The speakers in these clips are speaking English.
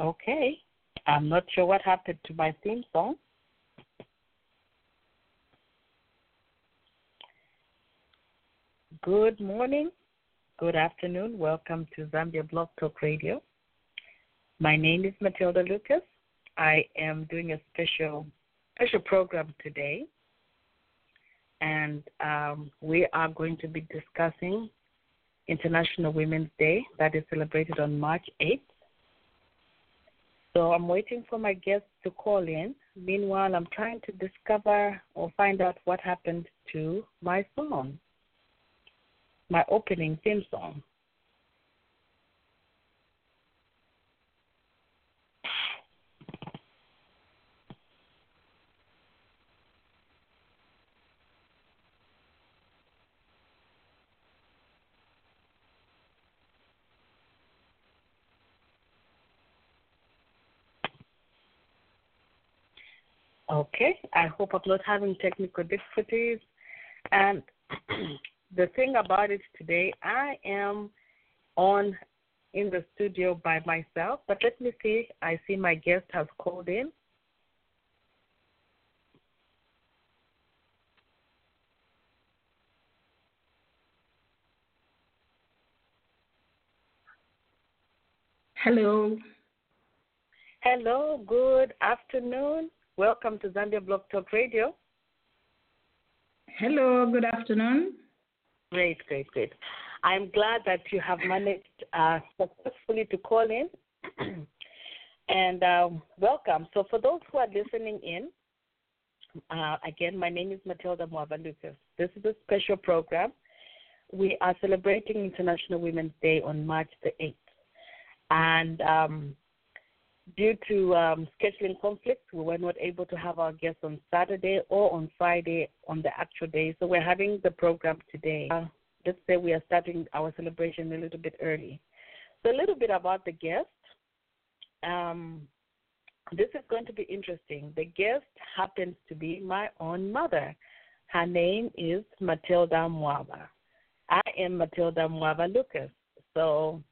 Okay. I'm not sure what happened to my theme song. Good morning, good afternoon. Welcome to Zambia Blog Talk Radio. My name is Matilda Lucas. I am doing a special special program today, and um, we are going to be discussing International Women's Day that is celebrated on March 8th. So I'm waiting for my guests to call in. Meanwhile, I'm trying to discover or find out what happened to my song, my opening theme song. Okay, I hope I'm not having technical difficulties. And the thing about it today, I am on in the studio by myself, but let me see. I see my guest has called in. Hello. Hello, good afternoon. Welcome to Zambia Blog Talk Radio. Hello, good afternoon. Great, great, great. I'm glad that you have managed uh, successfully to call in. and um, welcome. So, for those who are listening in, uh, again, my name is Matilda Mwaba Lucas. This is a special program. We are celebrating International Women's Day on March the 8th. And um, due to um, scheduling conflicts, we were not able to have our guests on Saturday or on Friday on the actual day. So we're having the program today. Uh, let's say we are starting our celebration a little bit early. So a little bit about the guest. Um, this is going to be interesting. The guest happens to be my own mother. Her name is Matilda Mwaba. I am Matilda Mwaba Lucas. So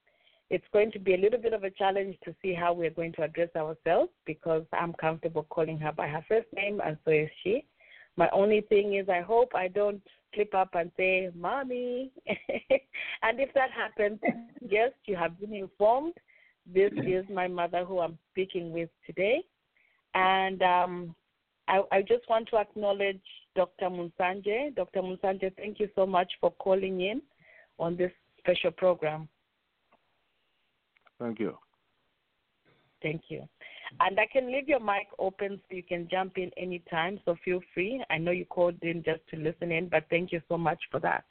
it's going to be a little bit of a challenge to see how we're going to address ourselves because I'm comfortable calling her by her first name, and so is she. My only thing is, I hope I don't slip up and say, Mommy. and if that happens, yes, you have been informed. This is my mother who I'm speaking with today. And um, I, I just want to acknowledge Dr. Munsanje. Dr. Munsanje, thank you so much for calling in on this special program. Thank you. Thank you. And I can leave your mic open so you can jump in anytime, so feel free. I know you called in just to listen in, but thank you so much for that.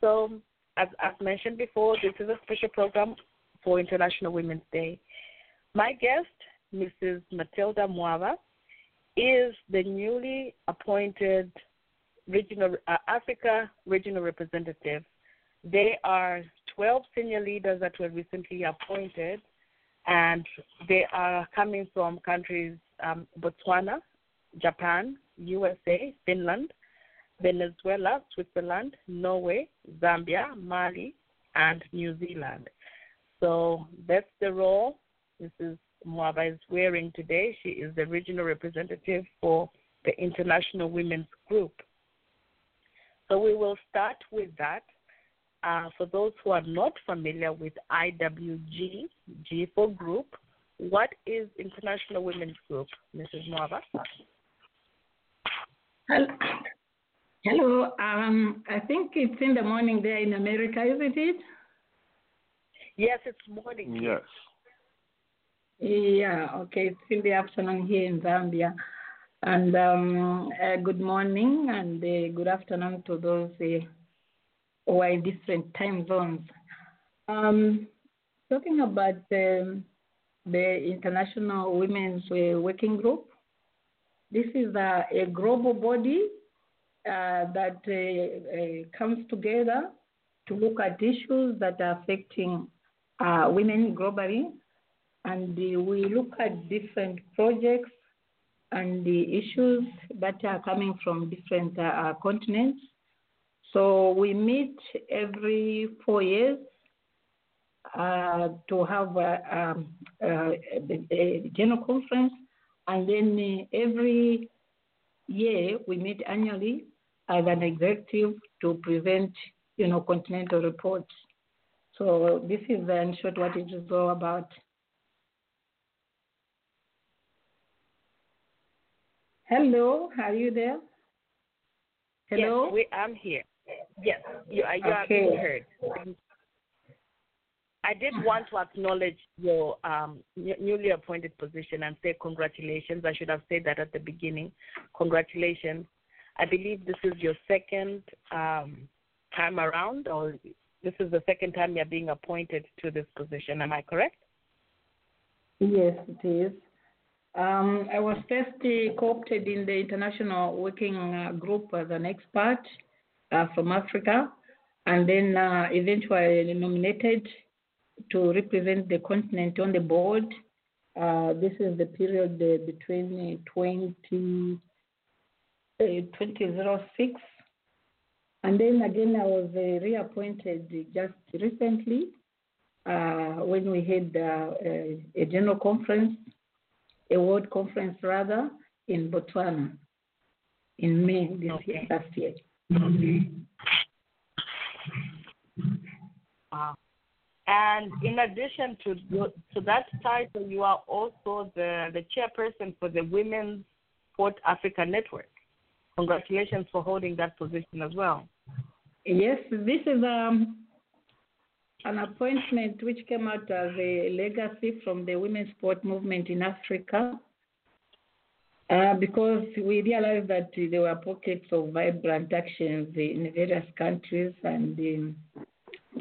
So, as, as mentioned before, this is a special program for International Women's Day. My guest, Mrs. Matilda Mwaba, is the newly appointed regional uh, Africa regional representative. They are 12 senior leaders that were recently appointed, and they are coming from countries um, Botswana, Japan, USA, Finland, Venezuela, Switzerland, Norway, Zambia, Mali, and New Zealand. So that's the role Mrs. Mwaba is wearing today. She is the regional representative for the International Women's Group. So we will start with that. Uh, for those who are not familiar with IWG, G for group, what is International Women's Group, Mrs. Mwaba? Hello. Um, I think it's in the morning there in America, isn't it? Yes, it's morning. Yes. Yeah. Okay. It's in the afternoon here in Zambia. And um, uh, good morning and uh, good afternoon to those uh, are in different time zones. Um, talking about um, the International Women's uh, Working Group, this is a, a global body uh, that uh, comes together to look at issues that are affecting women globally. And we look at different projects and the issues that are coming from different uh, continents. So we meet every four years uh, to have a, um, uh, a, general conference, and then every year we meet annually as an executive to present, you know, continental reports. So this is in short what it is all about. Hello, are you there? Hello? Yes, we, I'm here. Yes, you, you okay. are being heard. I did want to acknowledge your um, newly appointed position and say congratulations. I should have said that at the beginning. Congratulations. I believe this is your second um, time around, or this is the second time you're being appointed to this position. Am I correct? Yes, it is. Um, I was first uh, co-opted in the International Working uh, Group as an expert uh, from Africa, and then uh, eventually nominated to represent the continent on the board. Uh, this is the period uh, between 20, 2006 and then again, I was uh, reappointed just recently uh, when we had uh, a, a, general conference a world conference rather in Botswana in May this okay. year, last year. Wow. And in addition to to that title, you are also the, the chairperson for the Women's Sport Africa Network. Congratulations for holding that position as well. Yes, this is um, an appointment which came out as a legacy from the women's sport movement in Africa. Uh, because we realized that there were pockets of vibrant actions in various countries and um,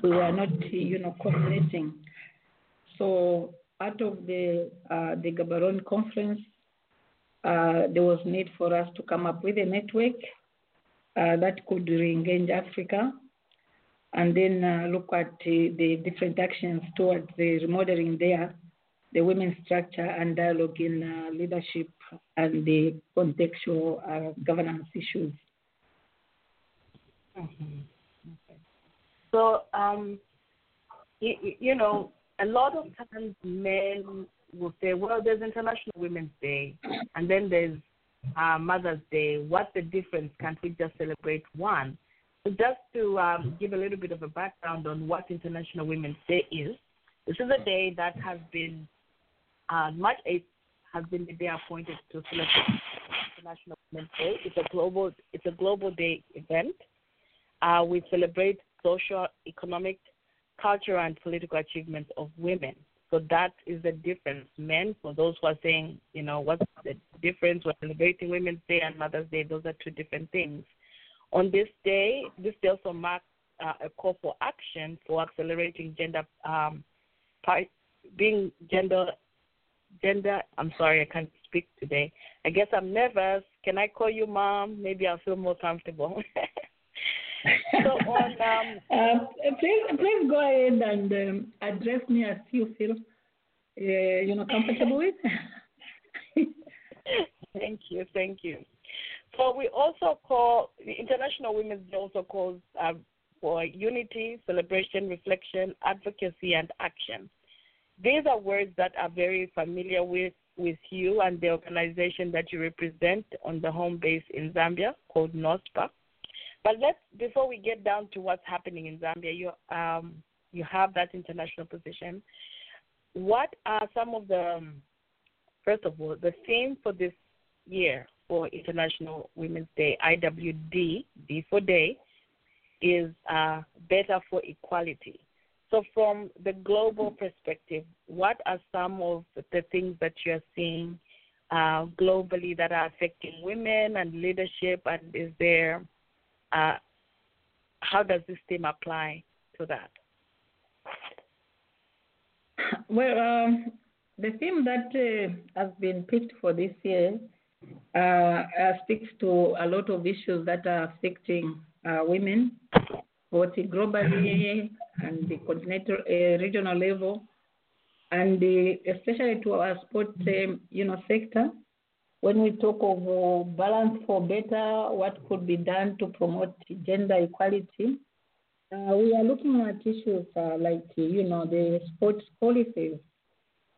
we were not, you know, coordinating. So out of the uh, the Gaborone conference, uh, there was need for us to come up with a network uh, that could re-engage Africa and then uh, look at the different actions towards the remodeling there, the women's structure and dialogue in uh, leadership and the contextual uh, governance issues. Mm-hmm. Okay. So, um, you, you, know, a lot of times men will say, well, there's International Women's Day, and then there's uh, Mother's Day. What's the difference? Can't we just celebrate one? So just to um, give a little bit of a background on what International Women's Day is, this is a day that has been uh, March 8th has been the day appointed to celebrate International Women's Day. It's a global it's a global day event. Uh, we celebrate social, economic, cultural, and political achievements of women. So that is the difference. Men, for those who are saying, you know, what's the difference? We're celebrating Women's Day and Mother's Day. Those are two different things. On this day, this day also marks uh, a call for action for accelerating gender, um, being gender, gender. I'm sorry, I can't speak today. I guess I'm nervous. Can I call you mom? Maybe I'll feel more comfortable. so on, um, uh, please, please go ahead and um, address me as you feel, uh, you know, comfortable with. thank you, thank you. So we also call the International Women's Day also calls uh, for unity, celebration, reflection, advocacy, and action. These are words that are very familiar with with you and the organization that you represent on the home base in Zambia called NOWSPAR. But let's before we get down to what's happening in Zambia, you um, you have that international position. What are some of the um, first of all the theme for this year for International Women's Day, IWD, D for day, is uh, better for equality. So, from the global perspective, what are some of the things that you're seeing uh, globally that are affecting women and leadership? And is there, uh, how does this theme apply to that? Well, um, the theme that uh, has been picked for this year uh, uh, speaks to a lot of issues that are affecting uh, women, both globally and the continental uh, regional level, and especially to our sport, um, you know, sector. When we talk of uh, balance for better, what could be done to promote gender equality, uh, we are looking at issues uh, like, you know, the sports policies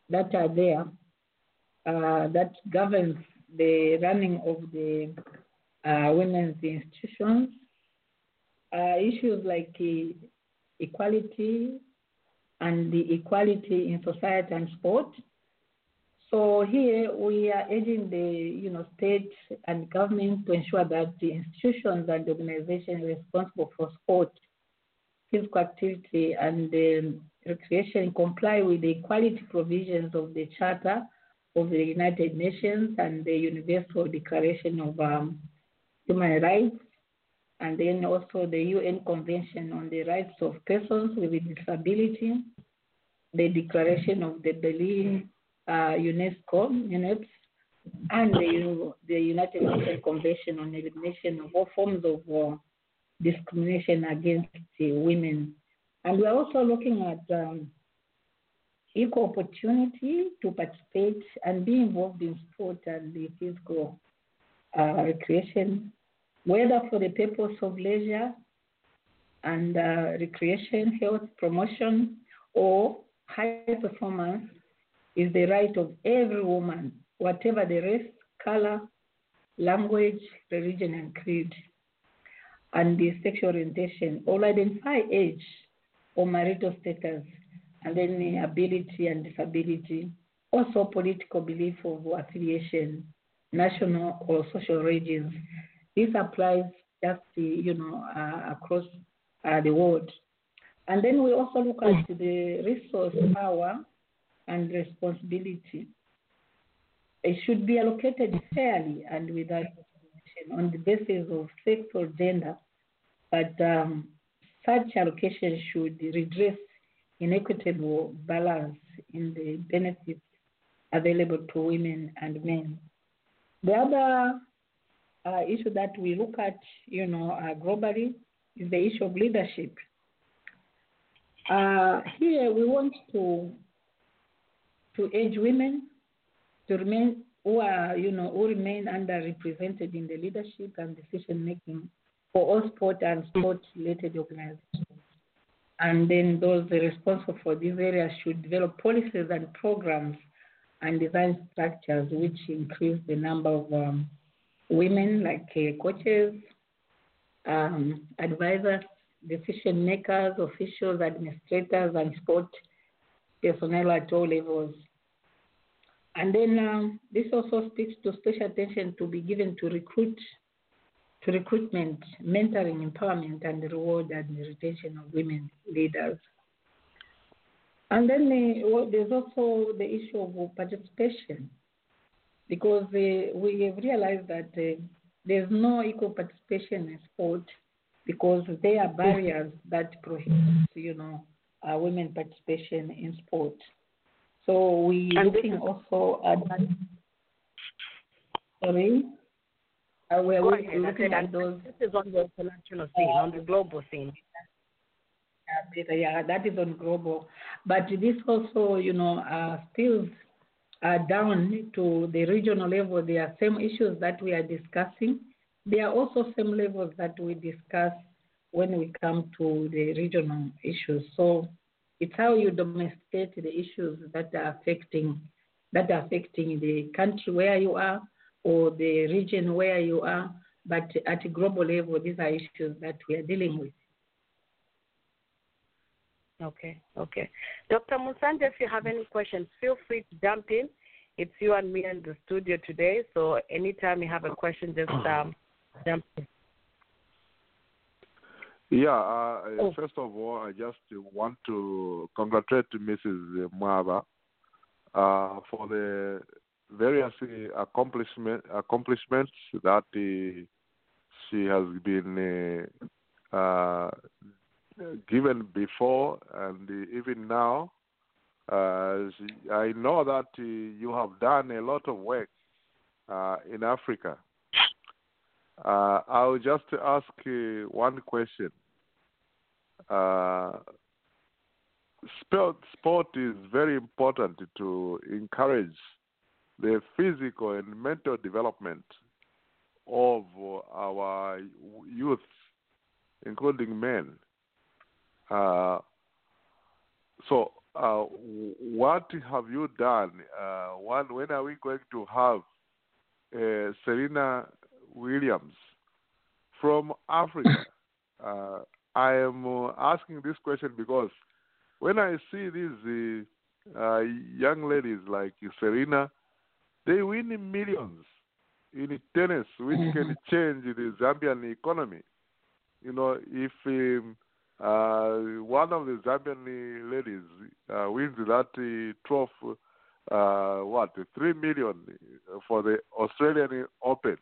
that are there uh, that governs the running of the uh, women's institutions. Uh, issues like equality and the equality in society and sport. So here we are urging the you know state and government to ensure that the institutions and the organizations responsible for sport, physical activity, and um, recreation comply with the equality provisions of the Charter of the United Nations and the Universal Declaration of um, Human Rights, and then also the UN Convention on the Rights of Persons with Disability, the Declaration of the Berlin uh, UNESCO, UNEP, and the, the, United Nations Convention on Elimination of all forms of uh, discrimination against women. And we're also looking at um, equal opportunity to participate and be involved in sport and the physical uh, recreation, whether for the purpose of leisure and uh, recreation, health promotion, or high performance, is the right of every woman, whatever the race, color, language, religion, and creed, and the sexual orientation, or identify age or marital status and then ability and disability, also political belief or affiliation, national or social origins. This applies just you know uh, across uh, the world. And then we also look at the resource power and responsibility. It should be allocated fairly and without discrimination on the basis of sex or gender, but um, such allocation should redress inequitable balance in the benefits available to women and men. The other uh, issue that we look at, you know, uh, globally is the issue of leadership. Uh, here we want to to urge women to remain who are, you know, who remain underrepresented in the leadership and decision making for all sport and sport related organizations and then those responsible for these areas should develop policies and programs and design structures which increase the number of um, women like uh, coaches, um, advisors, decision makers, officials, administrators, and sport personnel at all levels. And then um, this also speaks to special attention to be given to recruit to recruitment, mentoring, empowerment, and the reward and the retention of women leaders. And then uh, there's also the issue of participation, because uh, we have realized that uh, there's no equal participation in sport because there are barriers that prohibit, you know, uh, women participation in sport. So we are looking also at. Sorry. Uh, we're looking at those. This is on the international scene, on the global scene. Yeah, that is on global. But this also, you know, uh, spills uh, down to the regional level. There are same issues that we are discussing. There are also same levels that we discuss when we come to the regional issues. So it's how you domesticate the issues that are affecting that are affecting the country where you are or the region where you are, but at a global level, these are issues that we are dealing with. Okay, okay. Dr. Munsanje, if you have any questions, feel free to jump in. it's you and me in the studio today. So anytime you have a question, just um, jump in. Yeah, uh, Oh. first of all, I just want to congratulate Mrs. Mwaba uh, for the various uh, accomplishment, accomplishments that uh, she has been uh, uh, given before and even now. I know that uh, you have done a lot of work uh, in Africa. Uh, I'll just ask one question. Sport, sport is very important to encourage the physical and mental development of our youth, including men. Uh, so, uh, what have you done? Uh, one, when are we going to have uh, Serena Williams from Africa? Uh, I am asking this question because when I see these young ladies like Serena, they win millions in tennis, which can change the Zambian economy. You know, if um, uh, one of the Zambian ladies uh, wins that uh, trophy, uh, what, three million for the Australian Open.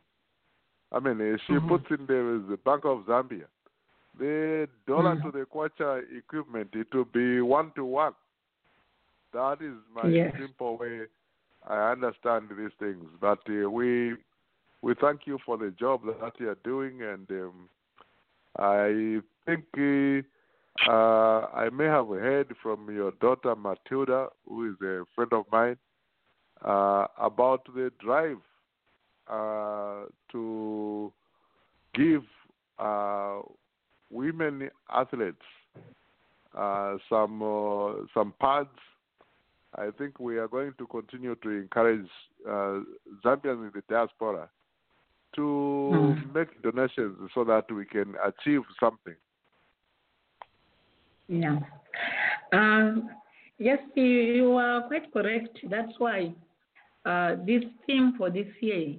I mean, uh, she puts in the, the Bank of Zambia. The dollar to the kwacha equipment, it will be one to one. That is my Yes. simple way I understand these things. But uh, we we thank you for the job that you are doing, and um, I think uh, I may have heard from your daughter Matilda, who is a friend of mine, uh, about the drive uh, to give uh, women athletes uh, some uh, some pads. I think we are going to continue to encourage uh, Zambians in the diaspora to Mm. make donations so that we can achieve something. Yeah. Um, yes, you, you are quite correct. That's why uh, this theme for this year,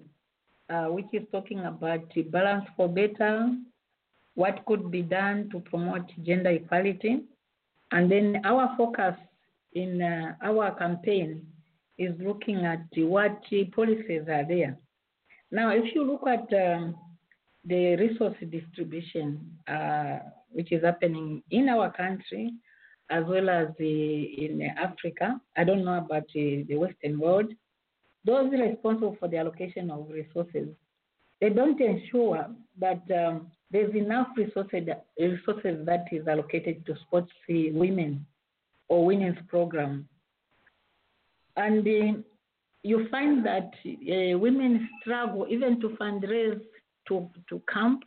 uh, which is talking about balance for better, what could be done to promote gender equality, and then our focus in uh, our campaign is looking at what policies are there. Now, if you look at um, the resource distribution, uh, which is happening in our country as well as in Africa, I don't know about the, Western world, those responsible for the allocation of resources, they don't ensure that um, there's enough resources, resources that is allocated to sports women or women's program. And uh, you find that uh, women struggle even to fundraise to, to camp.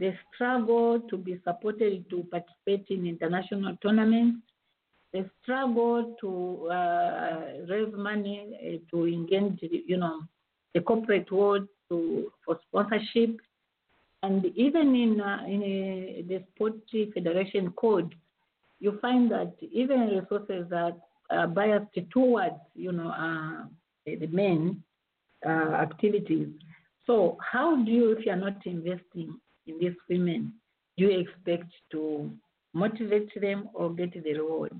They struggle to be supported to participate in international tournaments. They struggle to uh, raise money uh, to engage, you know, the corporate world to, for sponsorship. And even in, uh, in uh, the Sport Federation Code, you find that even resources that are biased towards, you know, uh, the men uh, activities. So how do you, if you are not investing in these women, do you expect to motivate them or get the reward?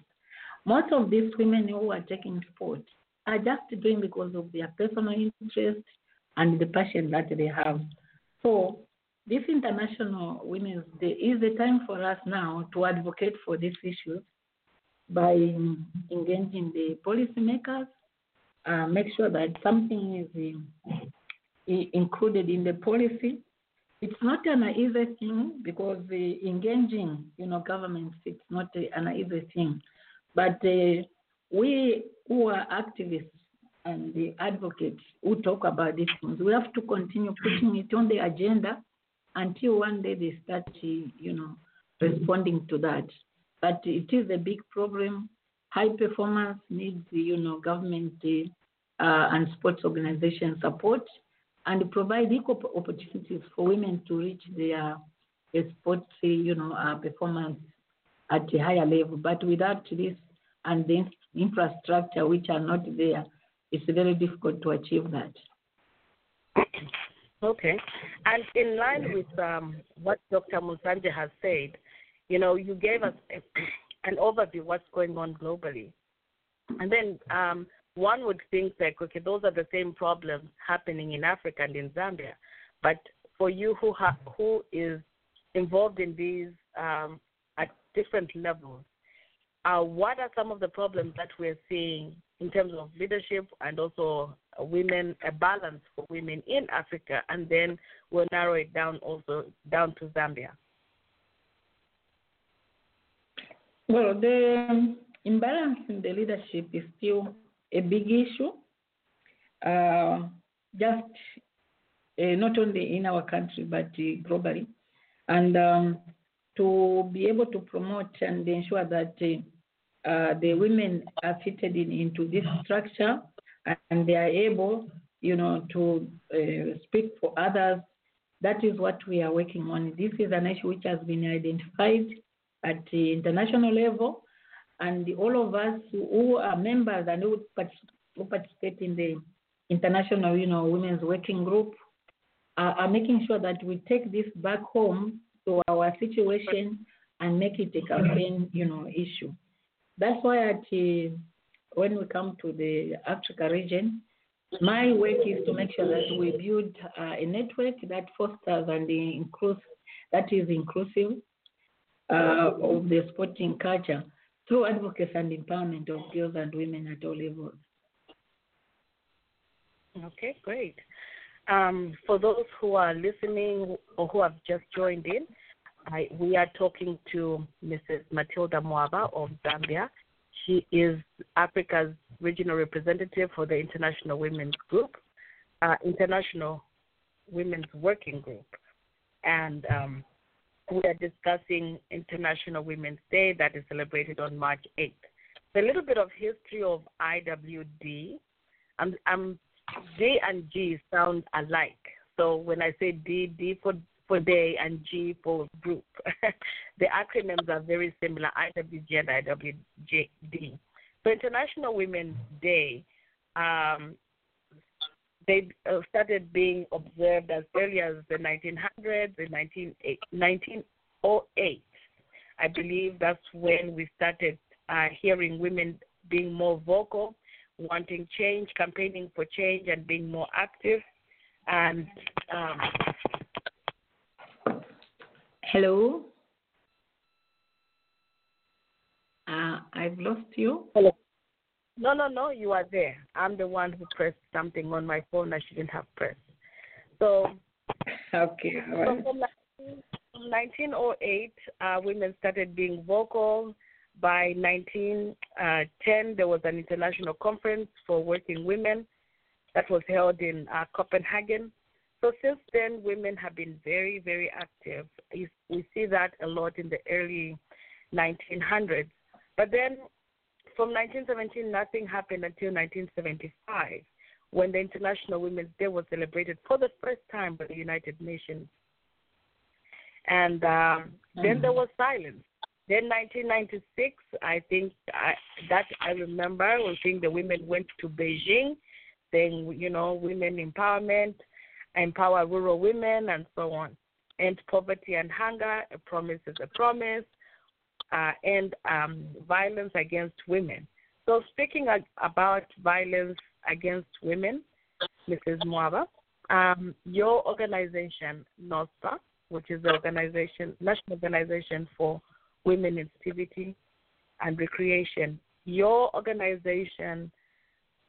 Most of these women who are taking sport are just doing because of their personal interest and the passion that they have. So this International Women's Day is the time for us now to advocate for these issues by engaging the policymakers, uh, make sure that something is uh, included in the policy. It's not an easy thing because the engaging, you know, governments, it's not a- an easy thing. But uh, we who are activists and the advocates who talk about these things, we have to continue putting it on the agenda until one day they start, uh, you know, responding to that. But it is a big problem. High performance needs, you know, government uh, and sports organization support and provide equal opportunities for women to reach their sports, you know, uh, performance at a higher level. But without this and the infrastructure which are not there, it's very difficult to achieve that. Okay. And in line with um, what Dr. Munsanje has said, you know, you gave us a, an overview what's going on globally. And then um, one would think that, okay, those are the same problems happening in Africa and in Zambia. But for you who, ha- who is involved in these um, at different levels, uh, what are some of the problems that we're seeing in terms of leadership and also women, a balance for women in Africa, and then we'll narrow it down also down to Zambia. Well, the imbalance in the leadership is still a big issue, uh, just uh, not only in our country but uh, globally. And um, to be able to promote and ensure that uh, the women are fitted in, into this structure and they are able, you know, to speak for others. That is what we are working on. This is an issue which has been identified at the international level, and all of us who are members and who participate in the international, you know, women's working group are, are making sure that we take this back home to our situation and make it a campaign, you know, issue. That's why at, uh, when we come to the Africa region, my work is to make sure that we build uh, a network that fosters and includes, that is inclusive uh, of the sporting culture through advocacy and empowerment of girls and women at all levels. Okay, great. Um, for those who are listening or who have just joined in, I, we are talking to Mrs. Matilda Mwaba of Zambia. She is Africa's regional representative for the International Women's Group, uh, International Women's Working Group. And um, we are discussing International Women's Day that is celebrated on March 8th. A little bit of history of IWD. I'm, I'm, D and G sound alike. So when I say D, D for for day and G for group. the acronyms are very similar, IWG and IWD. So International Women's Day, um, they uh, started being observed as early as the 1900s, in 1908. I believe that's when we started uh, hearing women being more vocal, wanting change, campaigning for change, and being more active. And um, Hello? Uh, I've lost you. Hello. No, no, no, you are there. I'm the one who pressed something on my phone I shouldn't have pressed. So, okay. so from 1908, uh, women started being vocal. By 1910, uh, there was an international conference for working women that was held in uh, Copenhagen. So since then, women have been very, very active. We see that a lot in the early 1900s. But then from 1917, nothing happened until 1975, when the International Women's Day was celebrated for the first time by the United Nations. And um, mm-hmm. then there mm-hmm. was silence. Then 1996, I think I, that I remember, when seeing the women went to Beijing, saying, you know, women empowerment, empower rural women, and so on. End poverty and hunger, a promise is a promise, uh, and um, violence against women. So, speaking about violence against women, Mrs. Mwaba, um, your organization, NOWSPAR, which is the organization, National Organization for Women in Activity and Recreation, your organization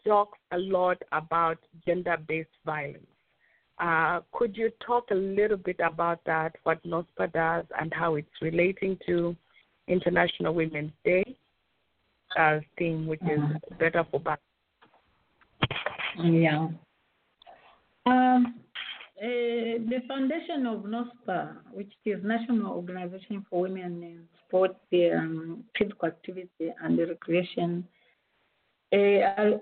talks a lot about gender based violence. Uh, could you talk a little bit about that, what NOWSPAR does, and how it's relating to International Women's Day uh, theme, which is mm-hmm. better for back? Yeah. Um, uh, the foundation of NOWSPAR, which is National Organization for Women in Sport, um, Physical Activity, and Recreation, uh,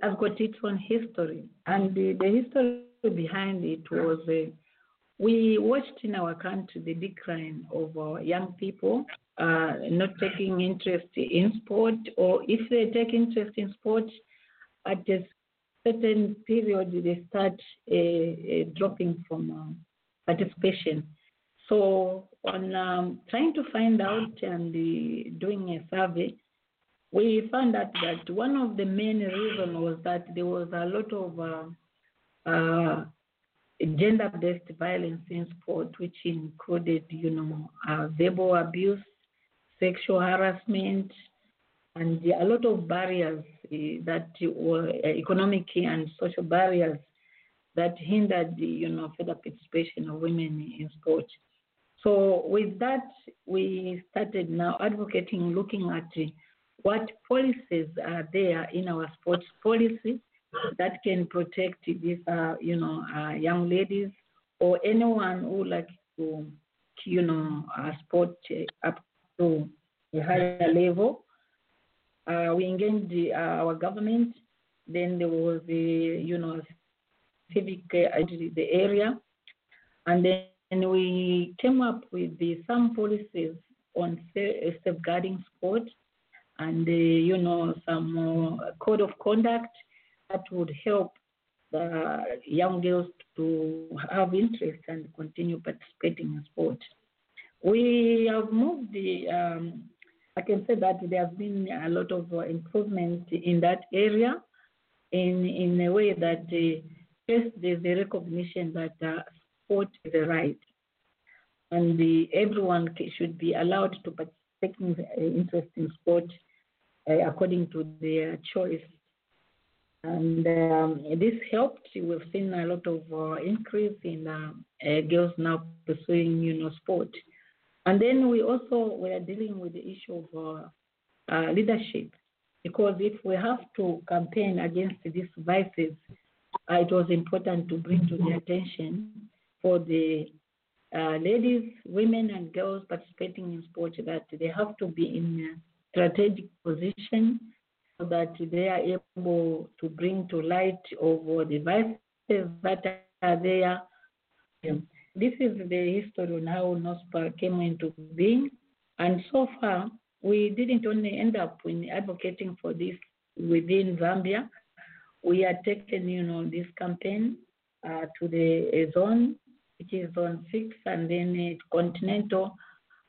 has got its own history. And the, the history behind it was uh, we watched in our country the decline of uh, young people uh, not taking interest in sport, or if they take interest in sport, at a certain period they start uh, uh, dropping from uh, participation. So on um, trying to find out and doing a survey, we found out that one of the main reasons was that there was a lot of uh, gender-based violence in sport, which included, you know, uh, verbal abuse, sexual harassment, and a lot of barriers uh, that were uh, economic and social barriers that hindered, you know, further participation of women in sport. So with that, we started now advocating, looking at what policies are there in our sports policy that can protect these, uh, you know, uh, young ladies or anyone who like to, you know, uh, sport up to a higher level. Uh, we engaged the, uh, our government. Then there was the, you know, civic uh, the area, and then we came up with the, some policies on safeguarding sport and uh, you know some uh, code of conduct that would help the young girls to have interest and continue participating in sport. We have moved the, um, I can say that there has been a lot of uh, improvement in that area in, in a way that uh, first there's the recognition that uh, sport is a right and the, everyone should be allowed to participate in interest in sport uh, according to their choice and um, this helped. We've seen a lot of uh, increase in uh, uh, girls now pursuing, you know, sport. And then we also were dealing with the issue of uh, uh, leadership, because if we have to campaign against these vices, uh, it was important to bring to the attention for the ladies, women, and girls participating in sport that they have to be in a strategic position that they are able to bring to light the vices that are there. This is the history on how NOWSPAR came into being. And so far, we didn't only end up in advocating for this within Zambia. We had taken, you know, this campaign uh, to the zone, which is zone six, and then it continental,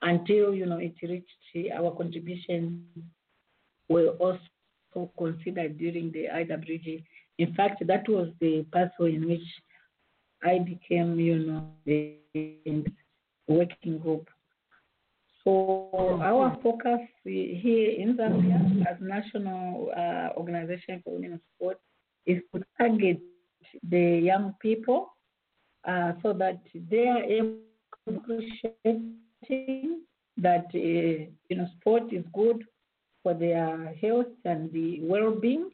until you know it reached our contribution. We also also considered during the IWG. In fact, that was the pathway in which I became, you know, the working group. So our focus here in Zambia as National uh, Organization for Women in Sport is to target the young people uh, so that they are able to appreciate that uh, you know sport is good for their health and the well-being,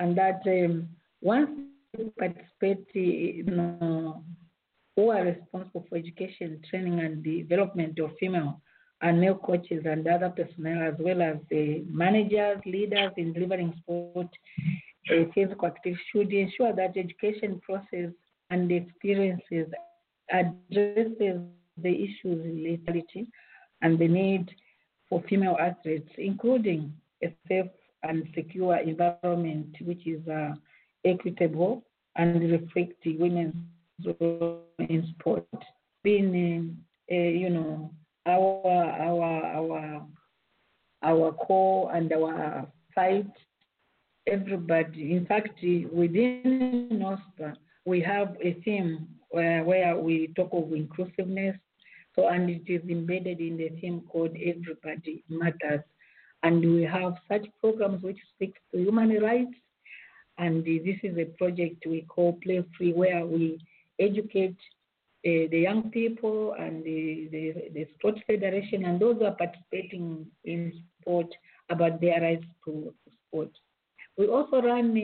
and that um, once they participate, you know, who are responsible for education, training, and development of female and male coaches and other personnel, as well as the managers, leaders in delivering sport, uh, physical activity, should ensure that education process and experiences addresses the issues in lethality and the need for female athletes, including a safe and secure environment which is uh, equitable and reflects women's role in sport. Being, uh, you know, our our our our core and our fight. Everybody, in fact, within NOWSPAR, we have a theme where, where we talk of inclusiveness, so, and it is embedded in the theme called Everybody Matters. And we have such programs which speak to human rights. And this is a project we call Play Free, where we educate uh, the young people and the, the, the sports federation and those who are participating in sport about their rights to sport. We also run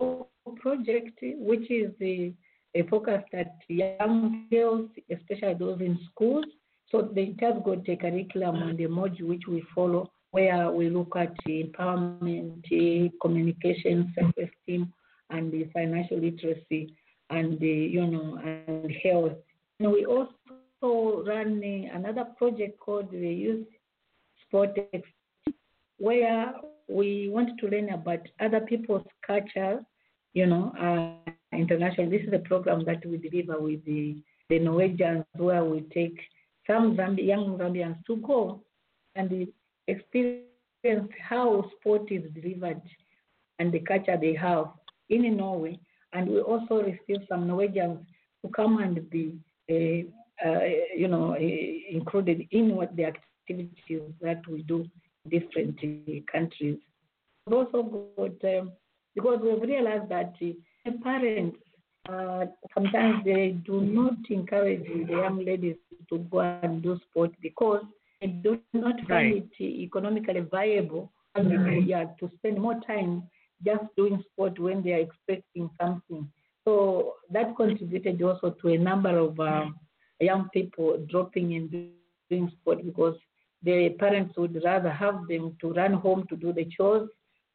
a project which is the a focus at young girls, especially those in schools. So they just got a curriculum and a module which we follow where we look at empowerment, communication, self-esteem, and the financial literacy, and the, you know, and health. And we also run uh, another project called the Youth Sport where we want to learn about other people's culture you know, uh, international. This is a program that we deliver with the, the Norwegians, where we take some Zambi, young Zambians to go and experience how sport is delivered and the culture they have in Norway. And we also receive some Norwegians to come and be, uh, uh, you know, uh, included in what the activities that we do in different countries. We've also got, um, because we've realized that uh, parents uh, sometimes they do not encourage the young ladies to go and do sport because they do not find Right. it economically viable and yeah, to spend more time just doing sport when they are expecting something. So that contributed also to a number of um, young people dropping in doing sport because their parents would rather have them to run home to do the chores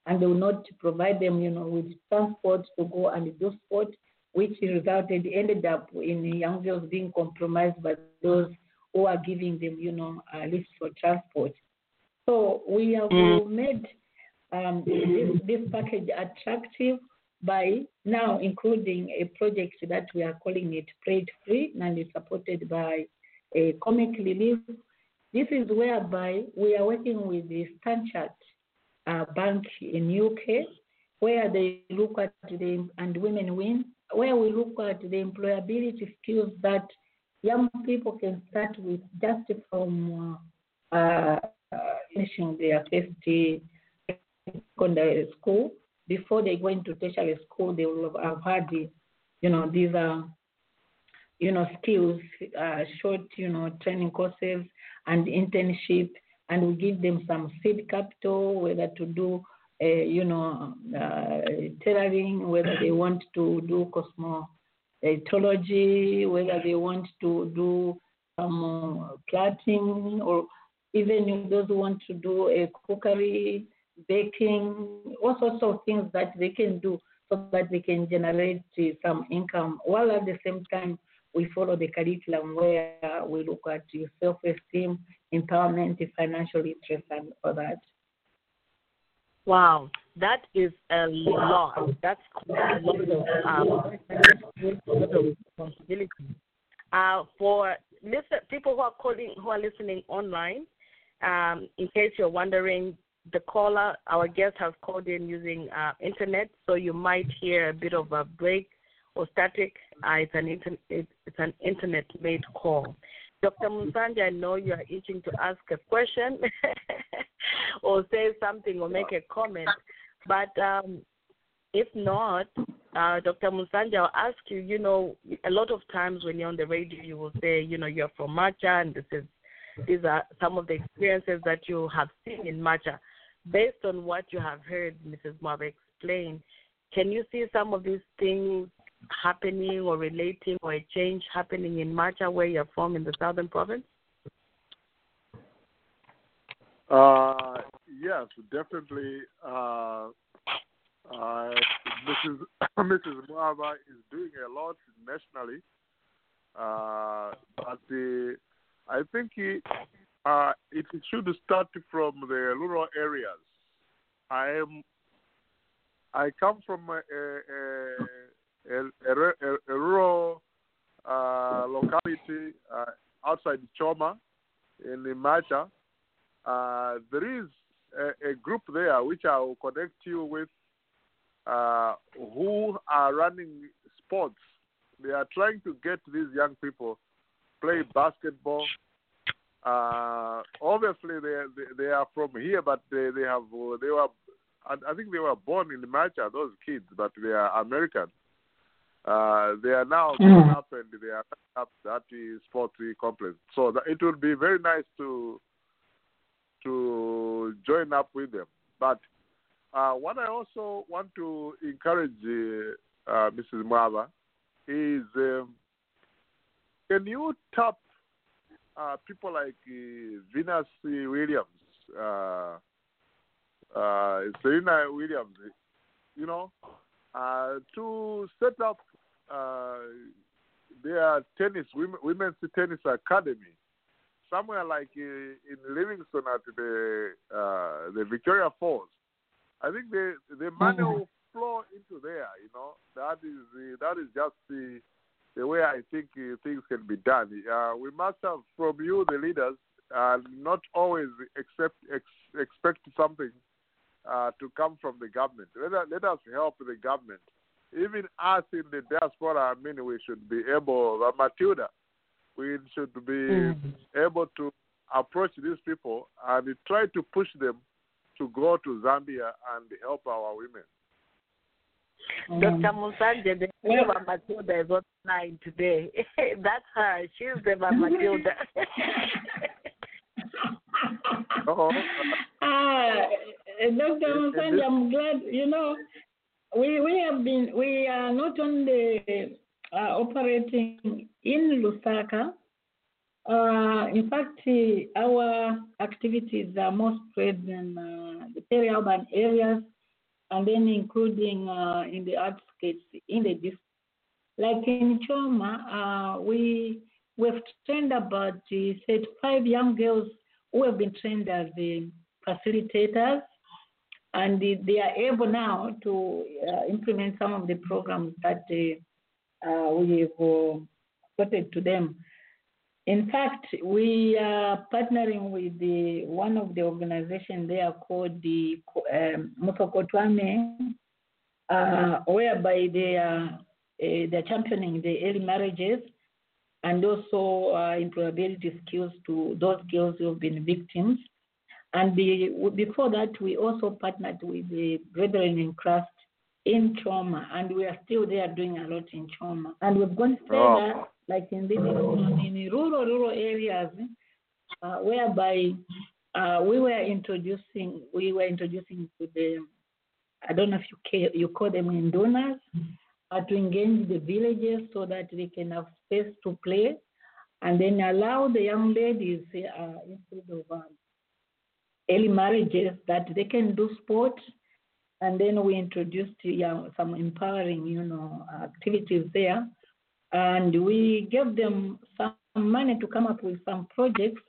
and they will not provide them, you know, with transport to go and do sport, which resulted, ended up in young girls being compromised by those who are giving them, you know, a list for transport. So we have Mm. made um, this, this package attractive by now including a project that we are calling it It Free and is supported by a Comic Relief. This is whereby we are working with the Stanchart uh, Bank in UK, where they look at the and women win, where we look at the employability skills that young people can start with just from uh, uh, finishing their first secondary school. Before they go into tertiary school, they will have had, the, you know, these are, you know, skills, uh, short, you know, training courses and internship, and we give them some seed capital, whether to do, uh, you know, uh, tailoring, whether they want to do cosmetology, whether they want to do some uh, plaiting, or even those who want to do a cookery, baking, all sorts of things that they can do so that they can generate some income, while at the same time we follow the curriculum where we look at your self-esteem, empowerment, financial interest, and all that. Wow, that is a lot. That's quite a lot of, um, responsibility. Uh, for listen, people who are calling, who are listening online, um, in case you're wondering, the caller, our guest has called in using uh, internet, so you might hear a bit of a break or static. Uh, it's an inter- it, it's an internet-made call. Dr. Munsanje, I know you are itching to ask a question or say something or make a comment, but um, if not, uh, Dr. Munsanje, I'll ask you. You know, a lot of times when you're on the radio, you will say, you know, you're from Macha, and this is these are some of the experiences that you have seen in Macha. Based on what you have heard Mrs. Mwaba explain, can you see some of these things happening or relating or a change happening in Macha where you're from in the southern province? Uh, yes, definitely. Uh, uh, Mrs. Mrs. Mwaba is doing a lot nationally, uh, but the, I think he, uh, it should start from the rural areas. I am. I come from a, a, a, a, a, a rural uh, locality uh, outside Choma in Macha. Uh, there is a, a, group there which I will connect you with uh, who are running sports. They are trying to get these young people play basketball. Uh, obviously, they, they they are from here, but they they have they were I think they were born in Macha, those kids, but they are American. Uh, they are now grown up and they are up that sports complex. So that it would be very nice to to join up with them. But uh, what I also want to encourage uh, uh, Mrs. Mwaba is um, can you tap uh, people like Venus Williams, uh, Serena Williams, you know, to set up their tennis, women's tennis academy somewhere like uh, in Livingstone at the uh, the Victoria Falls. I think the the money will flow into there. You know, that is the, that is just the the way I think uh, things can be done. Uh, we must have from you, the leaders, uh, not always accept ex, expect something uh, to come from the government. Let, us- let us help the government. Even us in the diaspora, I mean, we should be able, uh, Matilda, we should be able to approach these people and try to push them to go to Zambia and help our women. Dr. Munsanje, the Eva Matilda is online today. That's her. She's the Eva Matilda. Oh, Ah, uh, Dr. Munsanje, I'm glad, you know, we, we have been, we are not only uh, operating in Lusaka, uh, in fact, our activities are more spread in uh, the peri-urban areas and then including uh, in the outskirts in the district. Like in Choma, uh, we we've trained about uh, said five young girls who have been trained as the facilitators, and they, are able now to uh, implement some of the programs that uh, uh, we have uh, put to them. In fact, we are partnering with the one of the organizations there called the um, uh, whereby they are uh, they're championing the early marriages and also uh, employability skills to those girls who have been victims. And the, before that, we also partnered with the Brethren in Christ in Choma, and we are still there doing a lot in Choma. And we've gone further, Oh. like in the in rural rural areas, uh, whereby uh, we were introducing we were introducing to the I don't know if you ca- you call them indunas, uh, to engage the villages so that they can have space to play, and then allow the young ladies uh, instead of um, early marriages that they can do sport and then we introduced yeah, some empowering you know activities there. And we gave them some money to come up with some projects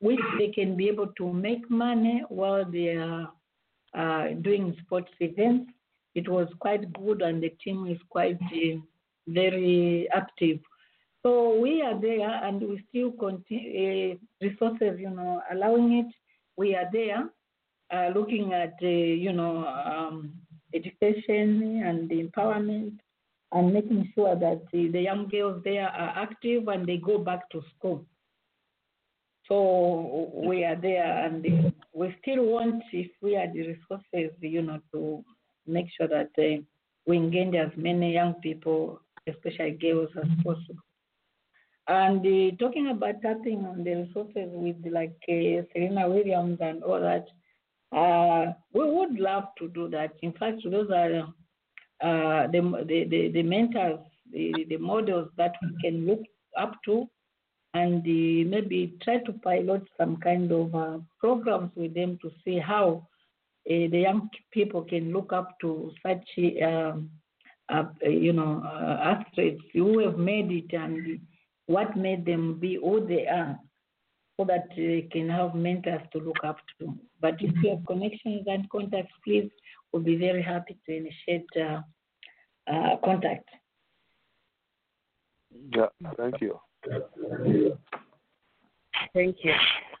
which they can be able to make money while they are uh, doing sports events. It was quite good and the team is quite uh, very active. So we are there and we still continue uh, resources you know allowing it we are there uh, looking at uh, you know um, education and empowerment and making sure that the, the young girls there are active and they go back to school. So we are there and we still want, if we had the resources, you know, to make sure that uh, we engage as many young people, especially girls, as possible. And uh, talking about tapping on the resources with like uh, Serena Williams and all that, uh, we would love to do that. In fact, those are uh, the, the, the, the mentors, the, the models that we can look up to and maybe try to pilot some kind of uh, programs with them to see how uh, the young people can look up to such, um, uh, you know, athletes who have made it and what made them be who they are so that they can have mentors to look up to. But if you have connections and contacts, please, we'll be very happy to initiate uh, uh, contact. Yeah, thank you. Thank you.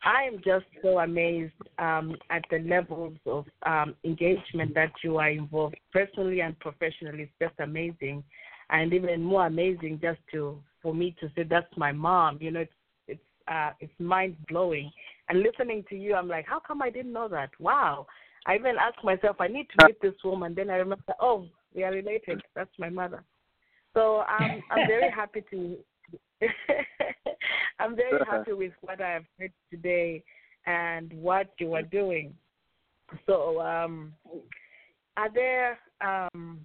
I am just so amazed um, at the levels of um, engagement that you are involved personally and professionally. It's just amazing, and even more amazing just to for me to say that's my mom. You know, it's it's uh, it's mind blowing. And listening to you, I'm like, how come I didn't know that? Wow. I even asked myself, I need to meet this woman. Then I remember, oh, we are related. That's my mother. So um, I'm very happy to. I'm very happy with what I have heard today and what you are doing. So, um, are there? Um,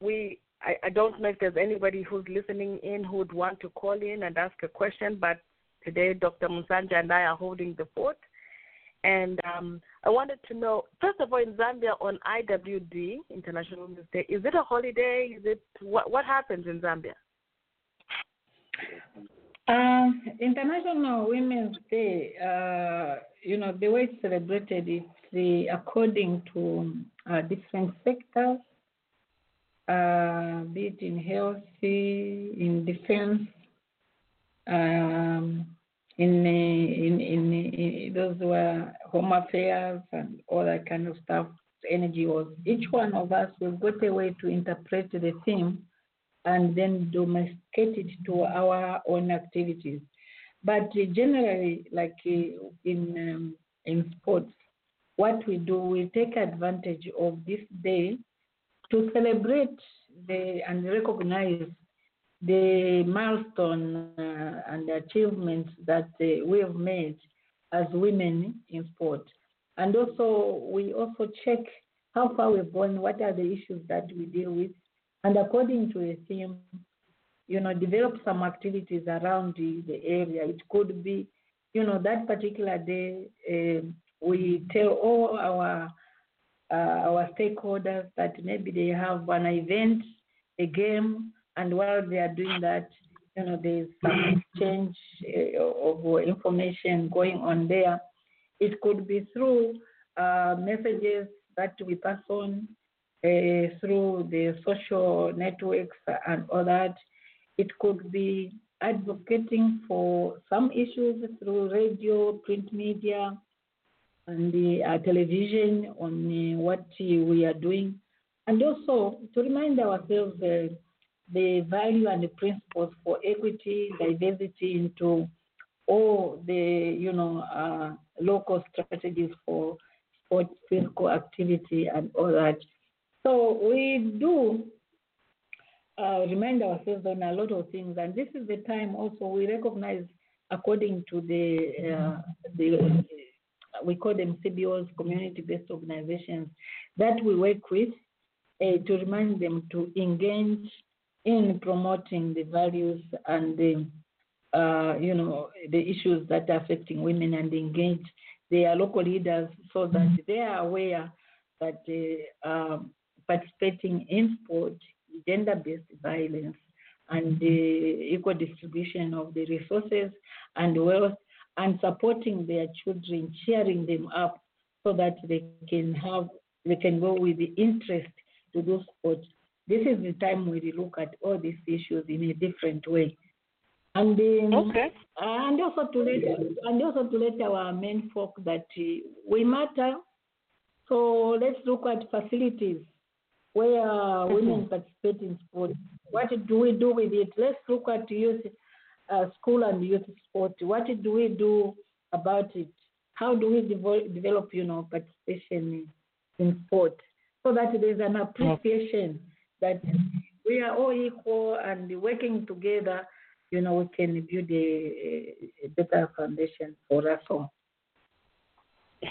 we I, I don't know if there's anybody who's listening in who would want to call in and ask a question, but today Dr. Munsanje and I are holding the fort. And um, I wanted to know, first of all, in Zambia on IWD, International Women's Day, is it a holiday? Is it what? What happens in Zambia? Uh, International Women's Day, uh, you know, the way it's celebrated is according to uh, different sectors uh, be it in health, in defense, um, in, in, in, in those were home affairs and all that kind of stuff, energy was. Each one of us will got a way to interpret the theme and then domesticate it to our own activities. But generally, like uh, in um, in sports, what we do, we take advantage of this day to celebrate the and recognize the milestone uh, and achievements that uh, we have made as women in sport. And also, we also check how far we've gone, what are the issues that we deal with, and according to a theme, you know, develop some activities around the, the area. It could be, you know, that particular day, uh, we tell all our our stakeholders that maybe they have an event, a game, and while they are doing that, you know, there's some exchange uh, of information going on there. It could be through uh, messages that we pass on uh, through the social networks and all that. It could be advocating for some issues through radio, print media, and the uh, television on what we are doing, and also to remind ourselves uh, the value and the principles for equity, diversity into all the you know uh, local strategies for sport, physical activity, and all that. So we do uh, remind ourselves on a lot of things, and this is the time also we recognize according to the uh, the we call them CBOs, community-based organizations, that we work with uh, to remind them to engage in promoting the values and the uh, you know the issues that are affecting women and engage their local leaders so that they are aware that uh, um, participating in sport, gender-based violence, and the equal distribution of the resources and wealth and supporting their children, cheering them up so that they can have they can go with the interest to do sports. This is the time we look at all these issues in a different way. And um, Okay. and also to let and also to let our main folk that uh, we matter. So let's look at facilities where women participate in sport. What do we do with it? Let's look at youth uh, school and youth sport. What do we do about it? How do we devo- develop, you know, participation in, in sport so that there's an appreciation that we are all equal and working together, you know, we can build a, a better foundation for us all.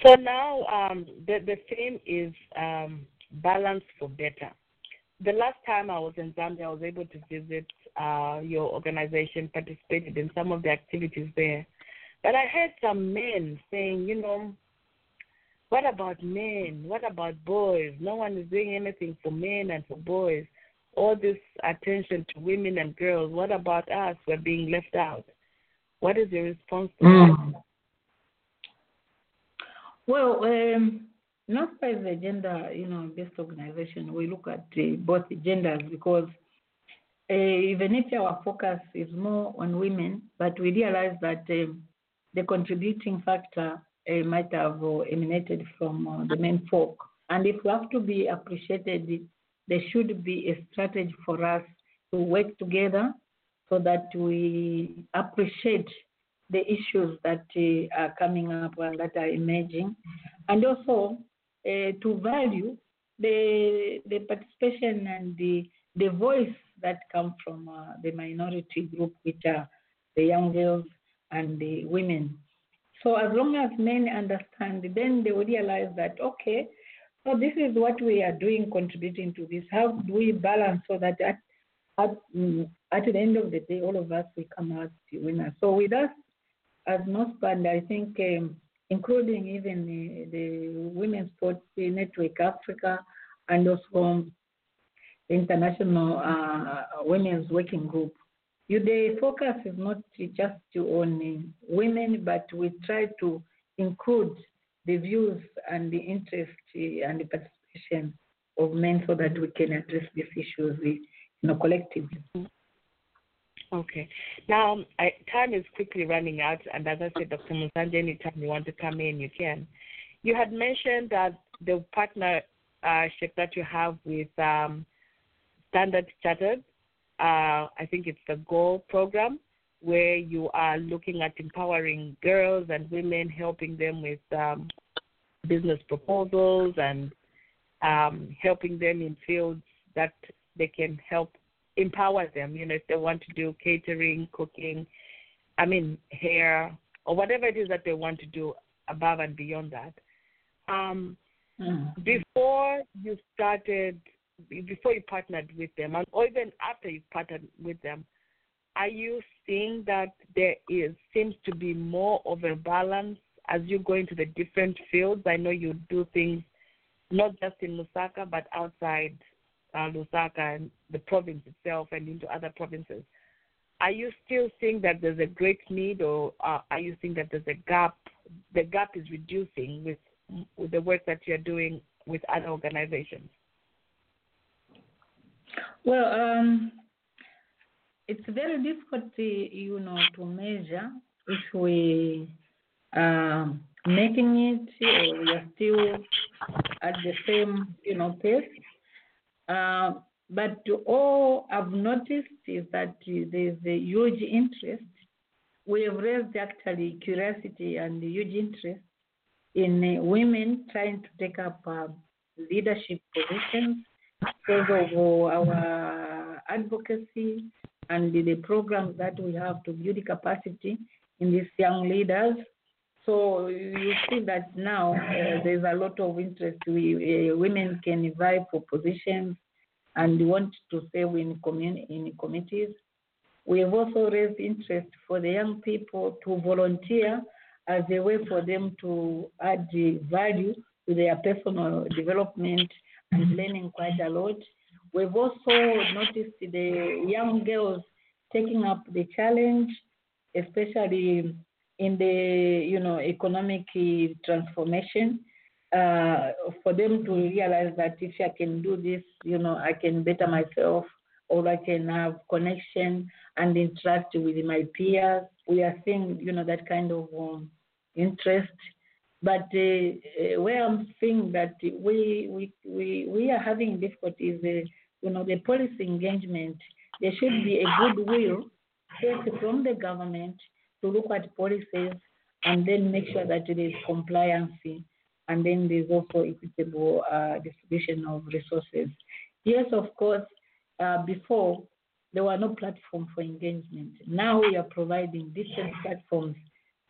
So now um, the, the theme is um, balance for better. The last time I was in Zambia, I was able to visit uh, your organization, participated in some of the activities there. But I heard some men saying, you know, what about men? What about boys? No one is doing anything for men and for boys. All this attention to women and girls. What about us? We're being left out. What is your response to that? Well, um, not as a gender, you know, based organization, we look at uh, both genders because even if our focus is more on women, but we realize that um, the contributing factor uh, might have uh, emanated from uh, the men folk. And if we have to be appreciated, there should be a strategy for us to work together so that we appreciate the issues that uh, are coming up and that are emerging, and also uh, to value the the participation and the the voice that come from uh, the minority group, which are the young girls and the women. So as long as men understand, then they will realize that okay, so this is what we are doing, contributing to this. How do we balance so that at at, mm, at the end of the day, all of us we come out the winners. So with us as NOWSPAR, I think, um, including even the, the Women's Sports Network Africa and also the International uh, Women's Working Group, the focus is not just on uh, women, but we try to include the views and the interest uh, and the participation of men so that we can address these issues, you know, collectively. Okay. Now, I, time is quickly running out, and as I said, Dr. Munsanje, anytime you want to come in, you can. You had mentioned that the partnership that you have with um, Standard Chartered, uh, I think it's the GO program, where you are looking at empowering girls and women, helping them with um, business proposals and um, helping them in fields that they can help empower them. You know, if they want to do catering, cooking, I mean, hair, or whatever it is that they want to do above and beyond that. Um, Mm. before you started, before you partnered with them, and or even after you partnered with them, are you seeing that there is seems to be more of a balance as you go into the different fields? I know you do things not just in Lusaka but outside uh, Lusaka and the province itself and into other provinces. Are you still seeing that there's a great need, or uh, are you seeing that there's a gap? The gap is reducing with with the work that you're doing with other organizations. Well, um, it's very difficult, to, you know, to measure if we are making it or we are still at the same, you know, pace. Uh, but all I've noticed is that there's a huge interest. We have raised actually curiosity and huge interest in women trying to take up uh, leadership positions because of our advocacy and the, programs that we have to build capacity in these young leaders. So you see that now uh, there's a lot of interest. We, uh, women can vie for positions and want to serve in, communi- in committees. We have also raised interest for the young people to volunteer as a way for them to add value to their personal development and learning quite a lot. We've also noticed the young girls taking up the challenge, especially in the you know economic uh, transformation. Uh, for them to realize that if I can do this, you know, I can better myself, or I can have connection and interact with my peers. We are seeing, you know, that kind of um, interest. But uh, uh, where I'm seeing that we we we, we are having difficulties, uh, you know, the policy engagement. There should be a goodwill from the government to look at policies and then make sure that there is compliance and then there's also equitable uh, distribution of resources. Yes, of course, uh, before there were no platform for engagement. Now we are providing different platforms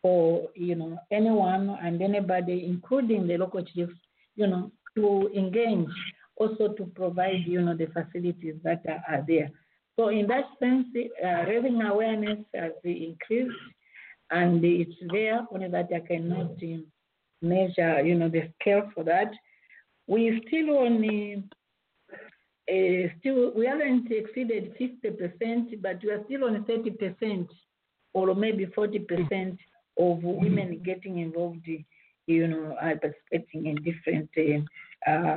for you know anyone and anybody, including the local chiefs, you know, to engage, also to provide you know the facilities that are, are there. So in that sense, uh, raising awareness has increased, and it's there. Only that I cannot measure, you know, the scale for that. We still only. Uh, still, we haven't exceeded 50%, but we are still on 30% or maybe 40% of women getting involved, you know, uh, participating in different uh,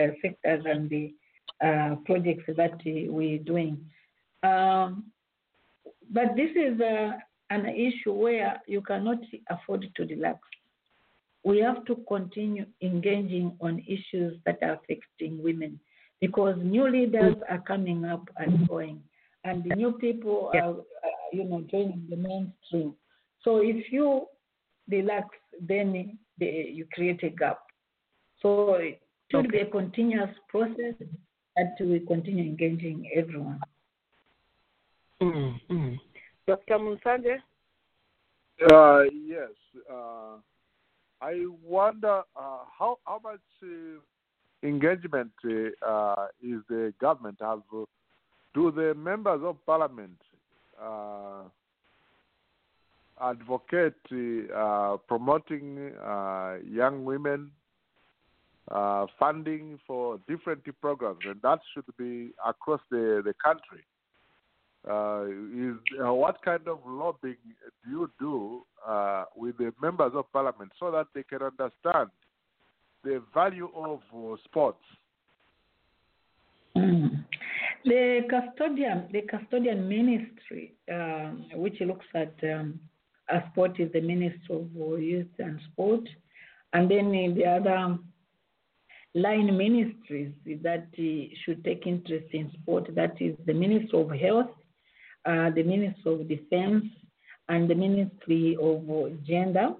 uh, sectors and the uh, projects that we're doing. Um, but this is an issue where you cannot afford to relax. We have to continue engaging on issues that are affecting women because new leaders are coming up and going, and the new people are, you know, joining the mainstream. So if you relax, then the, you create a gap. So it should okay. be a continuous process that we continue engaging everyone. Mm-hmm. Dr. Munsanje? Uh, yes. Uh, I wonder uh, how how much uh, engagement uh, is the government have? do the members of parliament uh, advocate promoting young women funding for different programs, and that should be across the the country? Uh, is uh, what kind of lobbying do you do uh, with the members of parliament so that they can understand the value of sports Mm. The custodian, the custodian ministry, um, which looks at um, sport, is the Ministry of Youth and Sport, and then the other line ministries that uh, should take interest in sport. That is the Ministry of Health, uh, the Ministry of Defense, and the Ministry of Gender.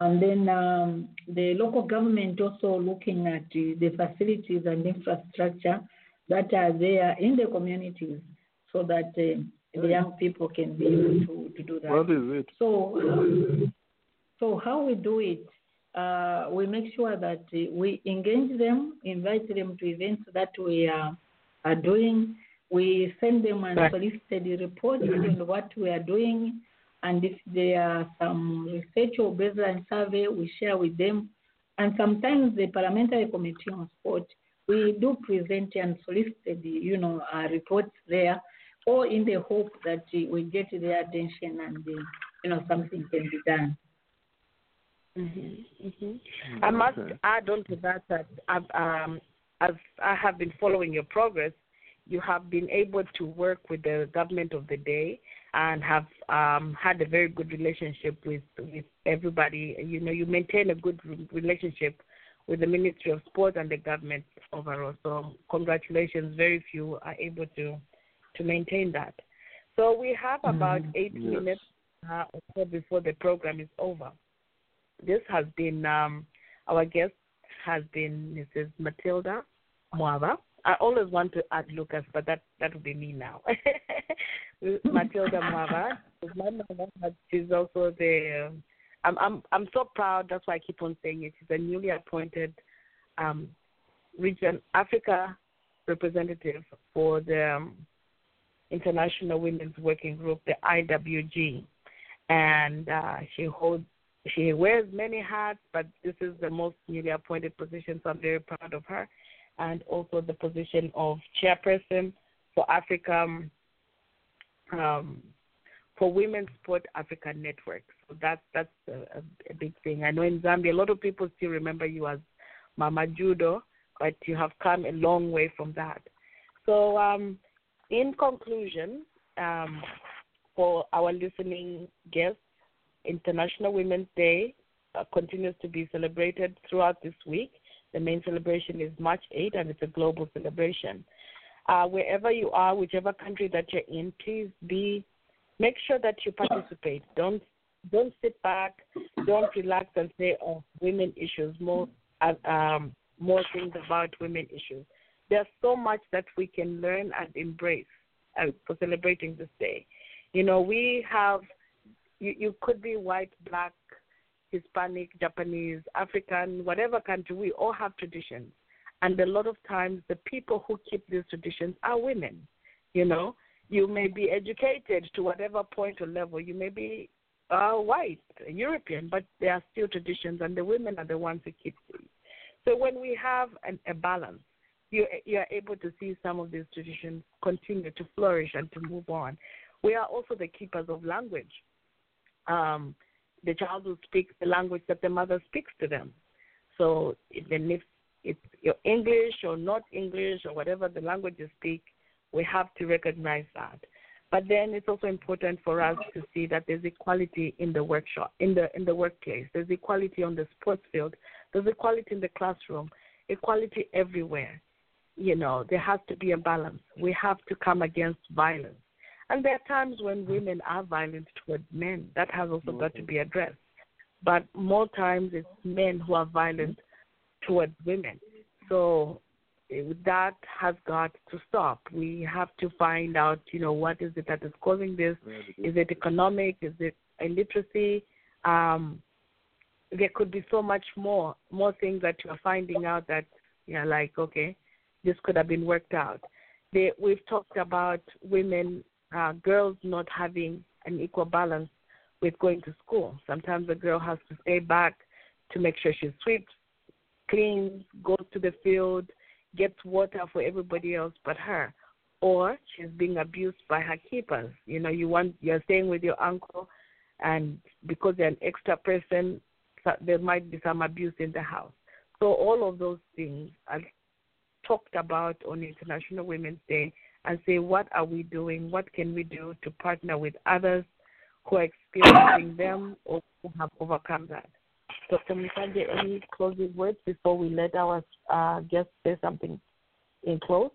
And then um, the local government also looking at uh, the facilities and infrastructure that are there in the communities so that uh, the young people can be able to, to do that. What is it? So, so how we do it, uh, we make sure that we engage them, invite them to events that we are, are doing. We send them unsolicited reports on what we are doing. And if there are some research or baseline survey, we share with them. And sometimes the parliamentary committee on sport, we do present unsolicited, you know, uh, reports there, or in the hope that we get their attention and, uh, you know, something can be done. Mm-hmm, mm-hmm. I must Okay. add on to that that I've, um, as I have been following your progress, you have been able to work with the government of the day and have um, had a very good relationship with with everybody. You know, you maintain a good relationship with the Ministry of Sport and the government overall. So, congratulations. Very few are able to to maintain that. So we have about eight Yes. minutes uh, or so before the program is over this has been um, our guest has been Mrs. Matilda Mwaba. I always want to add Lucas, but that that would be me now. Matilda Mwaba my mother, she's also the. Um, I'm I'm I'm so proud. That's why I keep on saying it. She's a newly appointed um, region Africa representative for the um, International Women's Working Group, the IWG, and uh, she holds she wears many hats, but this is the most newly appointed position, so I'm very proud of her. And also the position of chairperson for Africa, um, for Women's Sport Africa Network. So that's that's a, a big thing. I know in Zambia, a lot of people still remember you as Mama Judo, but you have come a long way from that. So, um, in conclusion, um, for our listening guests, International Women's Day uh, continues to be celebrated throughout this week. The main celebration is March 8, and it's a global celebration. Uh, wherever you are, whichever country that you're in, please be make sure that you participate. Don't don't sit back. Don't relax and say, "Oh, women issues." More uh, um, more things about women issues. There's so much that we can learn and embrace uh, for celebrating this day. You know, we have you, you could be white, black, Hispanic, Japanese, African, whatever country, we all have traditions. And a lot of times the people who keep these traditions are women. You know, you may be educated to whatever point or level, you may be uh, white, European, but there are still traditions, and the women are the ones who keep these. So when we have an, a balance, you, you are able to see some of these traditions continue to flourish and to move on. We are also the keepers of language um, the child will speak the language that the mother speaks to them. So even if it's your English or not English or whatever the language you speak, we have to recognize that. But then it's also important for us to see that there's equality in the workshop, in the in the workplace. There's equality on the sports field. There's equality in the classroom. Equality everywhere. You know, there has to be a balance. We have to come against violence. And there are times when women are violent toward men. That has also got to be addressed. But more times it's men who are violent toward women. So eh, that has got to stop. We have to find out, you know, what is it that is causing this? Is it economic? Is it illiteracy? Um, there could be so much more, more things that you are finding out that you're like, okay, this could have been worked out. They, we've talked about women uh, girls not having an equal balance with going to school. Sometimes a girl has to stay back to make sure she sweeps, cleans, goes to the field, gets water for everybody else but her. Or she's being abused by her keepers. You know, you want you're staying with your uncle, and because you're an extra person, there might be some abuse in the house. So all of those things are talked about on International Women's Day and say, what are we doing? What can we do to partner with others who are experiencing them or who have overcome that? Dr. Munsanje, any closing words before we let our uh, guests say something in close?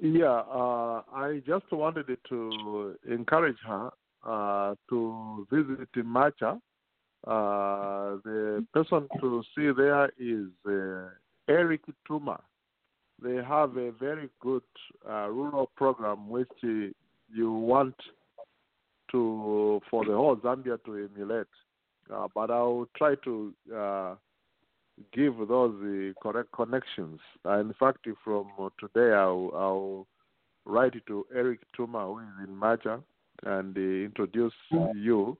Yeah, uh, I just wanted to encourage her uh, to visit Macha. Uh, the person to see there is uh, Eric Tuma. They have a very good uh, rural program which uh, you want to for the whole Zambia to emulate. Uh, but I'll try to uh, give those uh, correct connections. Uh, in fact, from today, I'll, I'll write to Eric Tuma, who is in Macha, and introduce you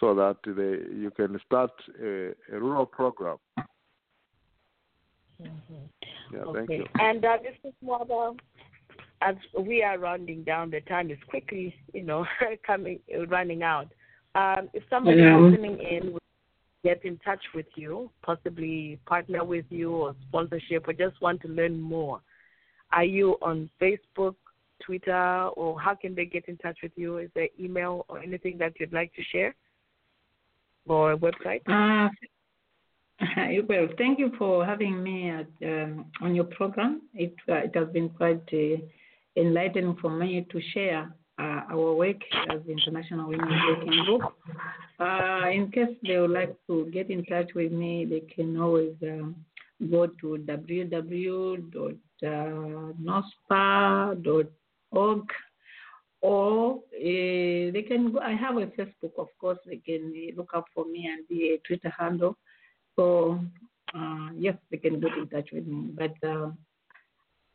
so that you can start a, a rural program. Yeah, thank okay. you. And uh, this is Mwaba. As we are rounding down, the time is quickly, you know, coming running out. Um, if somebody Yeah. listening in would get in touch with you, possibly partner with you or sponsorship, or just want to learn more, are you on Facebook, Twitter, or how can they get in touch with you? Is there email or anything that you'd like to share, or a website? Uh, well, thank you for having me at, um, on your program. It, uh, it has been quite uh, enlightening for me to share uh, our work as the International Women's Working Group. Uh, in case they would like to get in touch with me, they can always um, go to www.nowspar.org or uh, they can go. I have a Facebook, of course. They can uh, look up for me and the Twitter handle. So uh, yes, they can get in touch with me. But uh,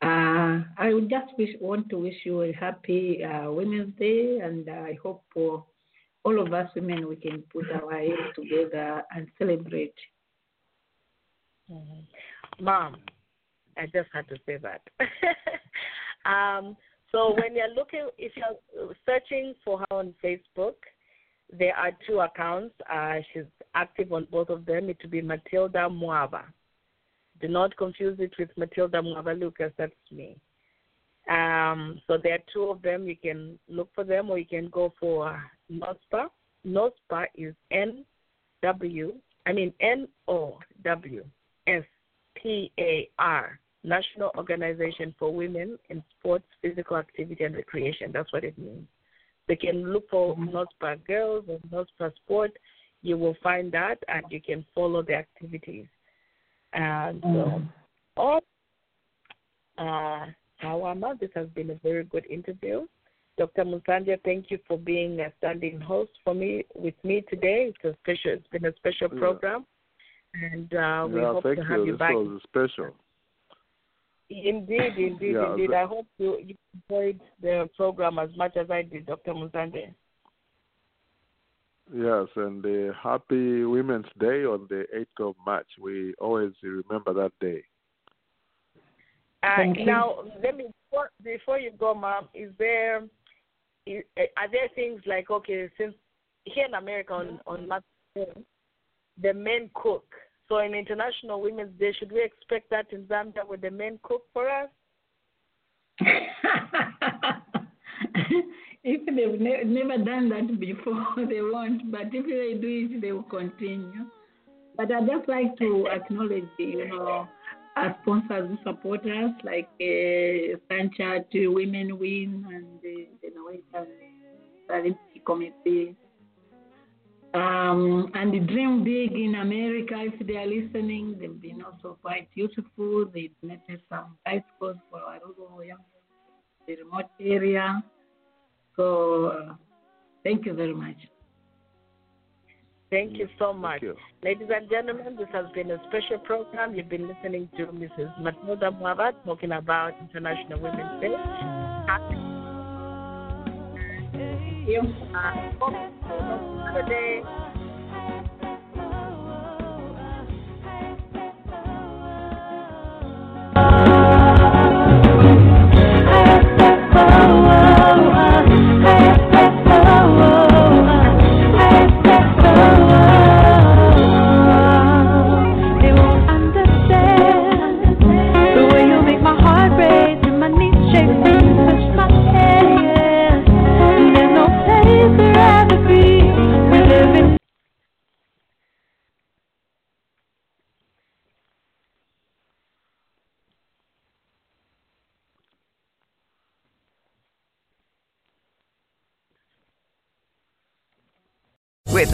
uh, I would just wish want to wish you a happy uh, Women's Day, and I hope for all of us women we can put our heads together and celebrate. Mom, I just had to say that. um, so when you're looking, if you're searching for her on Facebook, there are two accounts. Uh, she's active on both of them. It will be Matilda Mwaba. Do not confuse it with Matilda Mwaba Lucas. That's me. Um, so there are two of them. You can look for them, or you can go for NOWSPAR. NOWSPAR is N W. I mean N O W S P A R. National Organization for Women in Sports, Physical Activity, and Recreation. That's what it means. They can look for NOWSPAR Girls or NOWSPAR Sport. You will find that, and you can follow the activities. And so, all, uh, Tawama, this has been a very good interview. Dr. Munsanje, thank you for being a standing host for me with me today. It's a special. It's been a special Yeah. program, and uh, we yeah, hope thank to have you. you This back. was special. Indeed, indeed, Yeah, indeed. the- I hope you, you enjoyed the program as much as I did, Dr. Munsanje. Yes, and uh, happy Women's Day on the 8th of March. We always remember that day. Uh, Thank you. now, let me before, before you go, Mom. Is there is, are there things like okay, since here in America on on March 10th, the men cook. So in International Women's Day, should we expect that in Zambia where the men cook for us? if they've ne- never done that before, they won't. But if they do it, they will continue. But I'd just like to acknowledge, you know, our sponsors who support us, like uh, Stanchart, Women Win, and the Norwegian Paralympic Committee. Um, and Dream Big in America, if they are listening, they've been also quite useful. They donated some bicycles for our rural the remote area. So uh, thank you very much. Thank you so much. you. Ladies and gentlemen, this has been a special program. You've been listening to Mrs. Matilda Mwaba talking about International Women's Day. Happy Thank you. you have a day.